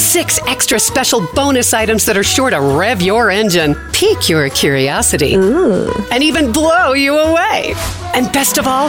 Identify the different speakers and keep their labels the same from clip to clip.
Speaker 1: six extra special bonus items that are sure to rev your engine, pique your curiosity, and even blow you away. And best of all,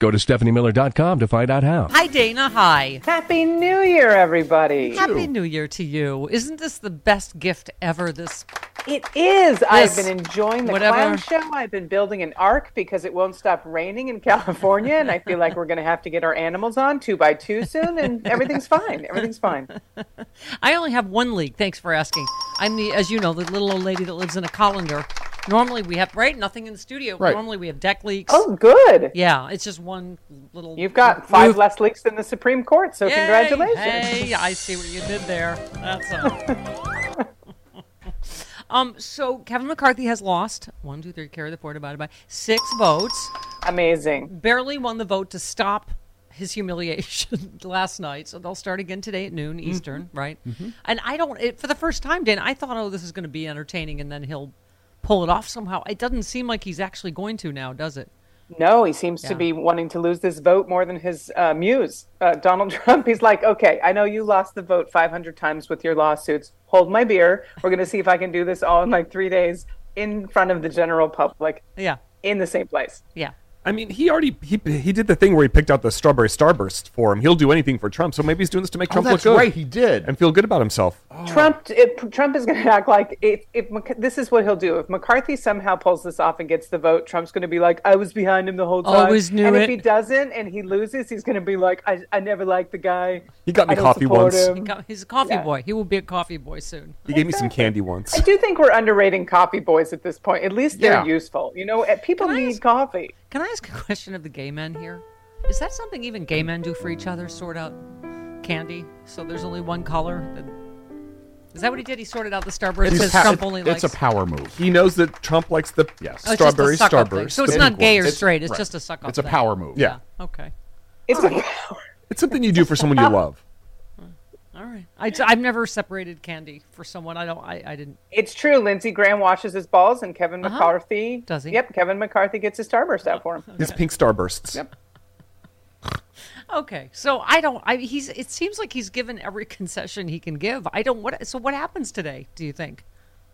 Speaker 2: Go to StephanieMiller.com to find out how.
Speaker 3: Hi, Dana. Hi.
Speaker 4: Happy New Year, everybody.
Speaker 3: Happy New Year to you. Isn't this the best gift ever? This
Speaker 4: It is. I've been enjoying the
Speaker 3: Whatever.
Speaker 4: clown show. I've been building an ark because it won't stop raining in California, and I feel like we're going to have to get our animals on two by two soon, and everything's fine. Everything's fine.
Speaker 3: I only have one leak. Thanks for asking. I'm the, as you know, the little old lady that lives in a colander. Normally we have right nothing in the studio.
Speaker 5: Right.
Speaker 3: Normally we have deck leaks.
Speaker 4: Oh, good.
Speaker 3: Yeah, it's just one little.
Speaker 4: You've got five
Speaker 3: roof.
Speaker 4: less leaks than the Supreme Court, so
Speaker 3: Yay!
Speaker 4: congratulations.
Speaker 3: Hey, I see what you did there. That's um. So Kevin McCarthy has lost one, two, three, carry the four divided by six votes.
Speaker 4: Amazing.
Speaker 3: Barely won the vote to stop his humiliation last night. So they'll start again today at noon
Speaker 4: Mm-hmm.
Speaker 3: Eastern, right? And I don't. It, for the first time, Dan, I thought, oh, this is going to be entertaining, and then he'll pull it off somehow. It doesn't seem like he's actually going to now, does it?
Speaker 4: No, he seems
Speaker 3: Yeah.
Speaker 4: to be wanting to lose this vote more than his uh, muse, uh, Donald Trump. He's like, okay, I know you lost the vote 500 times with your lawsuits. Hold my beer. We're going to see if I can do this all in like three days in front of the general public
Speaker 3: Yeah.
Speaker 4: in the same place.
Speaker 3: Yeah.
Speaker 5: I mean, he already he, he did the thing where he picked out the strawberry starburst for him. He'll do anything for Trump, so maybe he's doing this to make
Speaker 6: Oh,
Speaker 5: Trump
Speaker 6: that's
Speaker 5: look good
Speaker 6: right. He did.
Speaker 5: and feel good about himself.
Speaker 4: Trump, if, Trump is going to act like if, if this is what he'll do. If McCarthy somehow pulls this off and gets the vote, Trump's going to be like, "I was behind him the whole time."
Speaker 3: Always knew
Speaker 4: and
Speaker 3: it.
Speaker 4: if he doesn't and he loses, he's going to be like, "I, I never liked the guy.
Speaker 5: He got me coffee once.
Speaker 3: He got- He's a coffee
Speaker 4: Yeah.
Speaker 3: boy. He will be a coffee boy soon.
Speaker 5: He gave me some candy once.
Speaker 4: I do think we're underrating coffee boys at this point. At least they're
Speaker 6: Yeah.
Speaker 4: useful. You know, eh, people
Speaker 3: Can
Speaker 4: need
Speaker 3: ask-
Speaker 4: coffee.
Speaker 3: Can I ask a question of the gay men here? Is that something even gay men do for each other? Sort out candy so there's only one color? That- Is that what he did? He sorted out the Starburst
Speaker 6: He's
Speaker 3: because
Speaker 6: pa-
Speaker 3: Trump
Speaker 6: it-
Speaker 3: only
Speaker 6: it's
Speaker 3: likes.
Speaker 6: a power move.
Speaker 5: He knows that Trump likes the
Speaker 6: Yes.
Speaker 3: Oh, it's just a
Speaker 5: strawberry
Speaker 3: suck-up thing.
Speaker 5: starburst.
Speaker 3: So it's not
Speaker 5: pink
Speaker 3: gay or
Speaker 5: ones.
Speaker 6: It's-
Speaker 3: straight. It's
Speaker 6: right.
Speaker 3: just a suck up.
Speaker 6: It's a
Speaker 3: thing.
Speaker 6: power move.
Speaker 5: Yeah.
Speaker 3: Okay.
Speaker 4: It's a power.
Speaker 5: It's something you do for someone you love.
Speaker 3: All right. I, have never separated candy for someone. I don't. I, I didn't.
Speaker 4: It's true. Lindsey Graham washes his balls, and Kevin
Speaker 3: Uh-huh.
Speaker 4: McCarthy
Speaker 3: Does he?
Speaker 4: Yep, Kevin McCarthy gets his starburst out for him.
Speaker 5: His pink starbursts.
Speaker 6: Yep.
Speaker 3: Okay. So I don't. I he's. It seems like he's given every concession he can give. I don't. What. So what happens today? Do you think?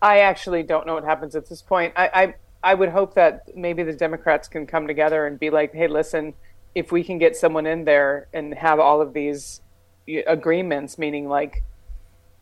Speaker 4: I actually don't know what happens at this point. I, I I would hope that maybe the Democrats can come together and be like, hey, listen, if we can get someone in there and have all of these y- agreements, meaning like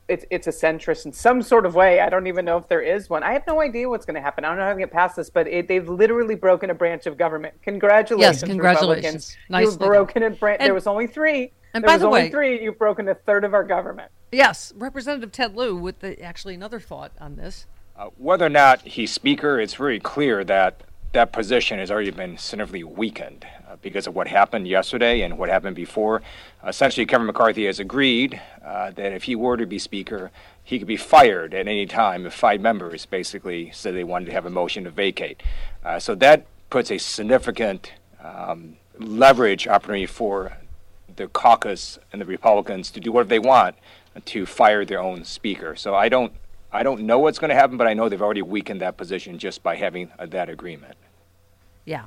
Speaker 4: it's it's a centrist in some sort of way. I don't even know if there is one. I have no idea what's going to happen. I don't know how to get past this, but it, they've literally broken a branch of government. Congratulations, yes,
Speaker 3: congratulations.
Speaker 4: Republicans. You've broken a branch. There was only three.
Speaker 3: and
Speaker 4: there
Speaker 3: by
Speaker 4: was
Speaker 3: the
Speaker 4: only
Speaker 3: way-
Speaker 4: three. You've broken a third of our government.
Speaker 3: Yes, Representative Ted Lieu with the actually another thought on this.
Speaker 7: Uh, whether or not he's speaker, it's very clear that that position has already been significantly weakened uh, because of what happened yesterday and what happened before. essentially, Kevin McCarthy has agreed uh, that if he were to be speaker, he could be fired at any time if five members basically said they wanted to have a motion to vacate. Uh, so that puts a significant um, leverage opportunity for the caucus and the Republicans to do whatever they want to fire their own speaker. So I don't, I don't know what's going to happen, but I know they've already weakened that position just by having uh, that agreement.
Speaker 3: Yeah.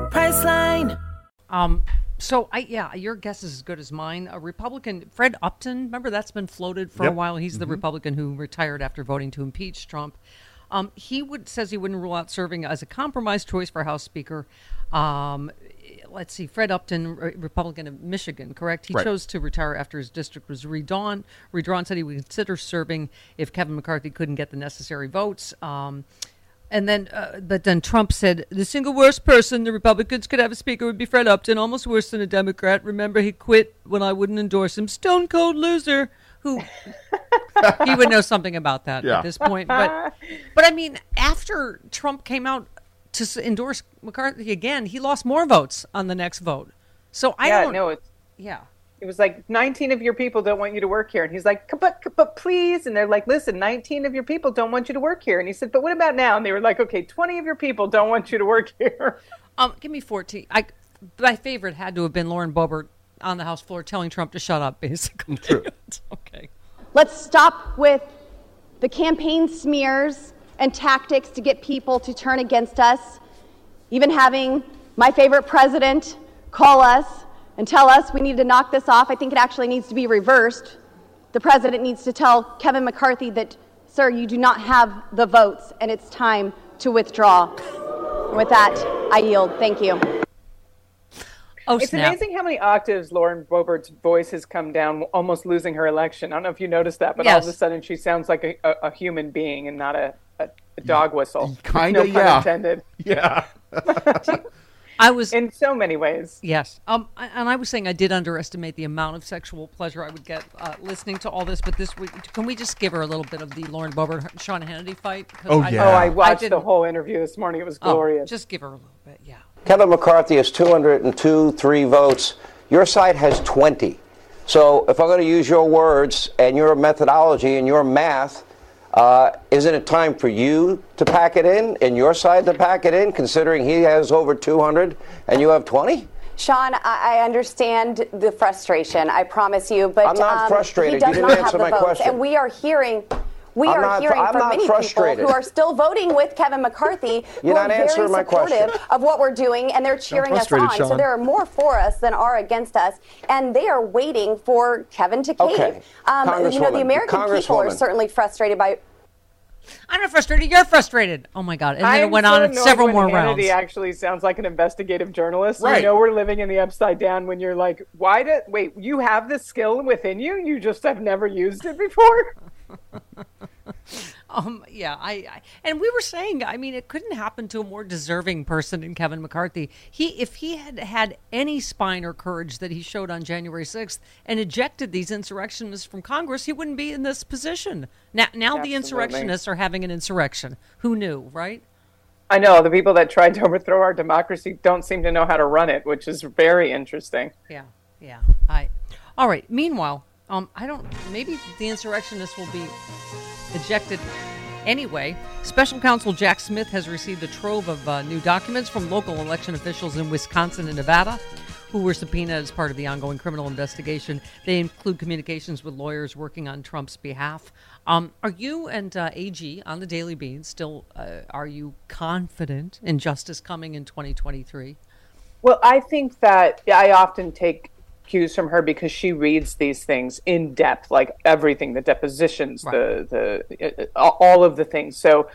Speaker 8: Priceline.
Speaker 3: Um, so I yeah, your guess is as good as mine. A Republican, Fred Upton, remember that's been floated for
Speaker 5: Yep.
Speaker 3: a while. He's the
Speaker 5: Mhm.
Speaker 3: Republican who retired after voting to impeach Trump. Um, he would says he wouldn't rule out serving as a compromise choice for House Speaker. Um, let's see, Fred Upton, Re- Republican of Michigan, correct? He
Speaker 5: Right.
Speaker 3: chose to retire after his district was redrawn. Redrawn said he would consider serving if Kevin McCarthy couldn't get the necessary votes. Um, and then, uh, but then Trump said the single worst person the Republicans could have a speaker would be Fred Upton, almost worse than a Democrat. Remember, he quit when I wouldn't endorse him. Stone cold loser. Who he would know something about that
Speaker 5: Yeah.
Speaker 3: at this point. But, but I mean, after Trump came out to endorse McCarthy again, he lost more votes on the next vote. So I
Speaker 4: yeah,
Speaker 3: don't.
Speaker 4: know.
Speaker 3: Yeah.
Speaker 4: It was like 19 of your people don't want you to work here and he's like but but please and they're like listen 19 of your people don't want you to work here and he said but what about now and they were like okay 20 of your people don't want you to work here
Speaker 3: Um, give me fourteen. I my favorite had to have been Lauren Boebert on the House floor telling Trump to shut up. Basically, okay.
Speaker 9: Let's stop with the campaign smears and tactics to get people to turn against us. Even having my favorite president call us and tell us we need to knock this off. I think it actually needs to be reversed. The president needs to tell Kevin McCarthy that, sir, you do not have the votes and it's time to withdraw. And with that, I yield. Thank you.
Speaker 3: Oh,
Speaker 4: it's
Speaker 3: snap.
Speaker 4: amazing how many octaves Lauren Boebert's voice has come down, almost losing her election. I don't know if you noticed that, but all of a sudden she sounds like a, a, a human being and not a, a, a dog whistle.
Speaker 5: Kinda,
Speaker 4: no
Speaker 5: yeah.
Speaker 4: intended.
Speaker 5: Yeah.
Speaker 3: I was
Speaker 4: in so many ways.
Speaker 3: Yes. Um, I- and I was saying I did underestimate the amount of sexual pleasure I would get uh, listening to all this. But this week, can we just give her a little bit of the Lauren Boebert Sean Hannity fight? 'Cause
Speaker 5: Oh,
Speaker 3: I,
Speaker 5: yeah.
Speaker 4: Oh, I watched the
Speaker 3: didn't-
Speaker 4: whole interview this morning. It was
Speaker 3: oh,
Speaker 4: glorious.
Speaker 3: just give her a little bit. Yeah.
Speaker 10: Kevin McCarthy has 202, three votes. Your side has 20. So if I'm going to use your words and your methodology and your math, uh, isn't it time for you to pack it in and your side to pack it in, considering he has over 200 and you have 20?
Speaker 9: Sean, I, understand the frustration. I promise you, but
Speaker 10: I'm not
Speaker 9: um,
Speaker 10: frustrated.
Speaker 9: He
Speaker 10: You
Speaker 9: does
Speaker 10: didn't
Speaker 9: not
Speaker 10: answer
Speaker 9: have the
Speaker 10: my
Speaker 9: votes,
Speaker 10: question.
Speaker 9: and we are hearing. We
Speaker 10: I'm
Speaker 9: are
Speaker 10: not-
Speaker 9: hearing
Speaker 10: I'm
Speaker 9: from many
Speaker 10: frustrated.
Speaker 9: people who are still voting with Kevin McCarthy, who
Speaker 10: You're
Speaker 9: are
Speaker 10: not
Speaker 9: very
Speaker 10: answering my
Speaker 9: supportive
Speaker 10: question.
Speaker 9: of what we're doing, and they're cheering us
Speaker 5: frustrated,
Speaker 9: on. So there are more for us than are against us, and they are waiting for Kevin to cave.
Speaker 10: Okay.
Speaker 9: Um, you know, the American people are certainly frustrated by
Speaker 3: I'm not frustrated. You're frustrated. Oh my god! And then
Speaker 4: I'm
Speaker 3: it went
Speaker 4: so
Speaker 3: on several
Speaker 4: when
Speaker 3: more
Speaker 4: Hannity
Speaker 3: rounds.
Speaker 4: actually sounds like an investigative journalist.
Speaker 5: Right.
Speaker 4: You know we're living in the upside down when you're like, why did wait? You have this skill within you. You just have never used it before.
Speaker 3: Um, yeah, I, I and we were saying, I mean, it couldn't happen to a more deserving person than Kevin McCarthy. He, if he had had any spine or courage that he showed on January sixth and ejected these insurrectionists from Congress, he wouldn't be in this position. Now, now the insurrectionists are having an insurrection. Who knew, right?
Speaker 4: I know the people that tried to overthrow our democracy don't seem to know how to run it, which is very interesting.
Speaker 3: Yeah, yeah. I. All right. Meanwhile, um, I don't. Maybe the insurrectionists will be ejected Anyway, special counsel Jack Smith has received a trove of uh, new documents from local election officials in Wisconsin and Nevada who were subpoenaed as part of the ongoing criminal investigation. They include communications with lawyers working on Trump's behalf. Um, are you and uh, AG on the Daily Bean still, uh, are you confident in justice coming in 2023?
Speaker 4: Well, I think that I often take cues from her because she reads these things in depth, like everything, the depositions,
Speaker 3: Right.
Speaker 4: the the uh, all of the things. So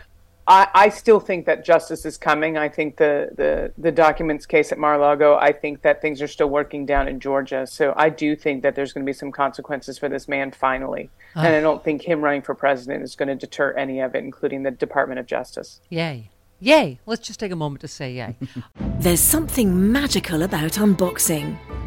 Speaker 4: I, I still think that justice is coming. I think the, the the documents case at Mar-a-Lago. I think that things are still working down in Georgia. So I do think that there's going to be some consequences for this man finally, and I don't think him running for president is going to deter any of it, including the Department of Justice.
Speaker 3: Yay. Yay. Let's just take a moment to say yay.
Speaker 8: There's something magical about unboxing.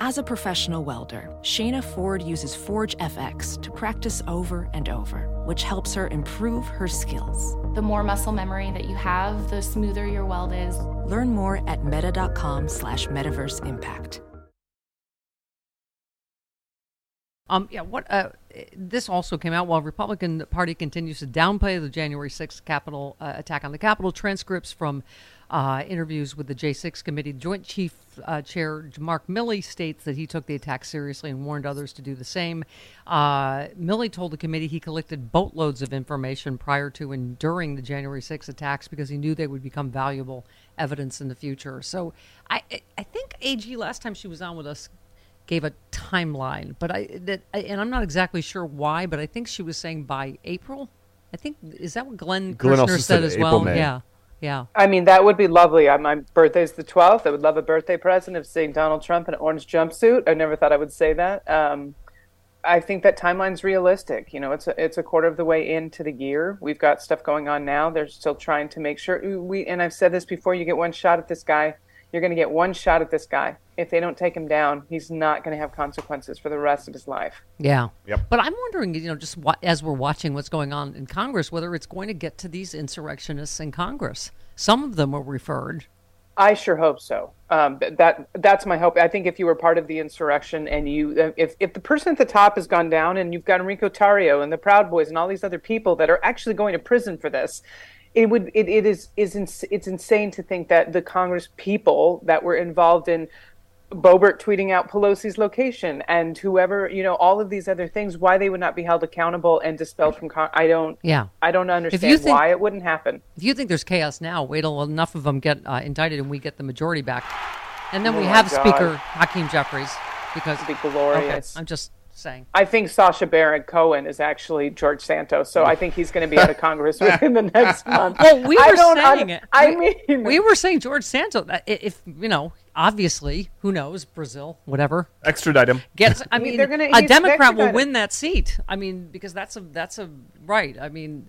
Speaker 11: As a professional welder, Shayna Ford uses Forge FX to practice over and over, which helps her improve her skills.
Speaker 12: The more muscle memory that you have, the smoother your weld is.
Speaker 11: Learn more at meta.com slash metaverse impact.
Speaker 3: Um, yeah, what uh, this also came out while Republican Party continues to downplay the January 6th Capitol uh, attack on the Capitol. Transcripts from uh, interviews with the J6 committee, Joint Chief uh, Chair Mark Milley states that he took the attack seriously and warned others to do the same. Uh, Milley told the committee he collected boatloads of information prior to and during the January 6 attacks because he knew they would become valuable evidence in the future. So I, I think AG last time she was on with us gave a timeline, but I that and I'm not exactly sure why, but I think she was saying by April. I think is that what Glenn,
Speaker 5: Glenn
Speaker 3: Kirshner said,
Speaker 5: said
Speaker 3: as
Speaker 5: April,
Speaker 3: well?
Speaker 5: May.
Speaker 3: Yeah, yeah.
Speaker 4: I mean, that would be lovely. I, my birthday's the 12th. I would love a birthday present of seeing Donald Trump in an orange jumpsuit. I never thought I would say that. Um, I think that timeline's realistic. You know, it's a, it's a quarter of the way into the year. We've got stuff going on now. They're still trying to make sure we. And I've said this before. You get one shot at this guy. You're going to get one shot at this guy. If they don't take him down, he's not going to have consequences for the rest of his life.
Speaker 3: Yeah.
Speaker 5: Yep.
Speaker 3: But I'm wondering, you know, just wa- as we're watching what's going on in Congress, whether it's going to get to these insurrectionists in Congress. Some of them were referred.
Speaker 4: I sure hope so. Um, that that's my hope. I think if you were part of the insurrection and you, if if the person at the top has gone down and you've got Enrico Tarrio and the Proud Boys and all these other people that are actually going to prison for this, it would it, it is is ins- it's insane to think that the Congress people that were involved in Boebert tweeting out Pelosi's location and whoever you know all of these other things, why they would not be held accountable and dispelled from. Con- I don't.
Speaker 3: Yeah.
Speaker 4: I don't understand
Speaker 3: you think-
Speaker 4: why it wouldn't happen.
Speaker 3: If you think there's chaos now, wait till enough of them get uh, indicted and we get the majority back, and then
Speaker 4: Oh
Speaker 3: we have
Speaker 4: God.
Speaker 3: Speaker Hakeem Jeffries because
Speaker 4: be glorious.
Speaker 3: Okay, I'm just saying.
Speaker 4: I think Sacha Baron Cohen is actually George Santos, so I think he's going to be out of Congress within the next month.
Speaker 3: Well, we
Speaker 4: I
Speaker 3: were
Speaker 4: don't
Speaker 3: saying
Speaker 4: un-
Speaker 3: it.
Speaker 4: I mean,
Speaker 3: we were saying George Santos. that If you know, obviously, who knows? Brazil, whatever.
Speaker 5: Extradite him.
Speaker 3: Gets. I
Speaker 4: I
Speaker 3: mean,
Speaker 4: mean, they're gonna-
Speaker 3: a Democrat will win that seat. I mean, because that's a that's a right. I mean,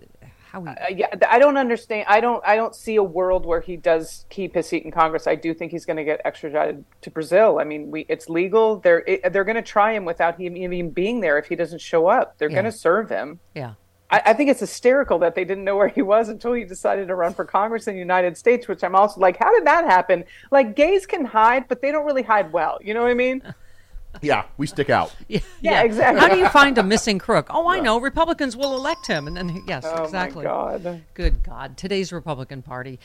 Speaker 3: how he,
Speaker 4: Uh, yeah, I don't understand. I don't. I don't see a world where he does keep his seat in Congress. I do think he's going to get extradited to Brazil. I mean, we it's legal. They're it, they're going to try him without him even being there. If he doesn't show up, they're
Speaker 3: Yeah.
Speaker 4: going to serve him.
Speaker 3: yeah.
Speaker 4: I, I think it's hysterical that they didn't know where he was until he decided to run for Congress in the United States. Which I'm also like, how did that happen? Like, gays can hide, but they don't really hide well. You know what I mean?
Speaker 13: Yeah, we stick out.
Speaker 3: Yeah,
Speaker 4: Yeah, exactly.
Speaker 3: How do you find a missing crook? Oh, I know. Republicans will elect him, and then yes,
Speaker 4: Oh, my
Speaker 3: exactly.
Speaker 4: God.
Speaker 3: Good God. Today's Republican Party.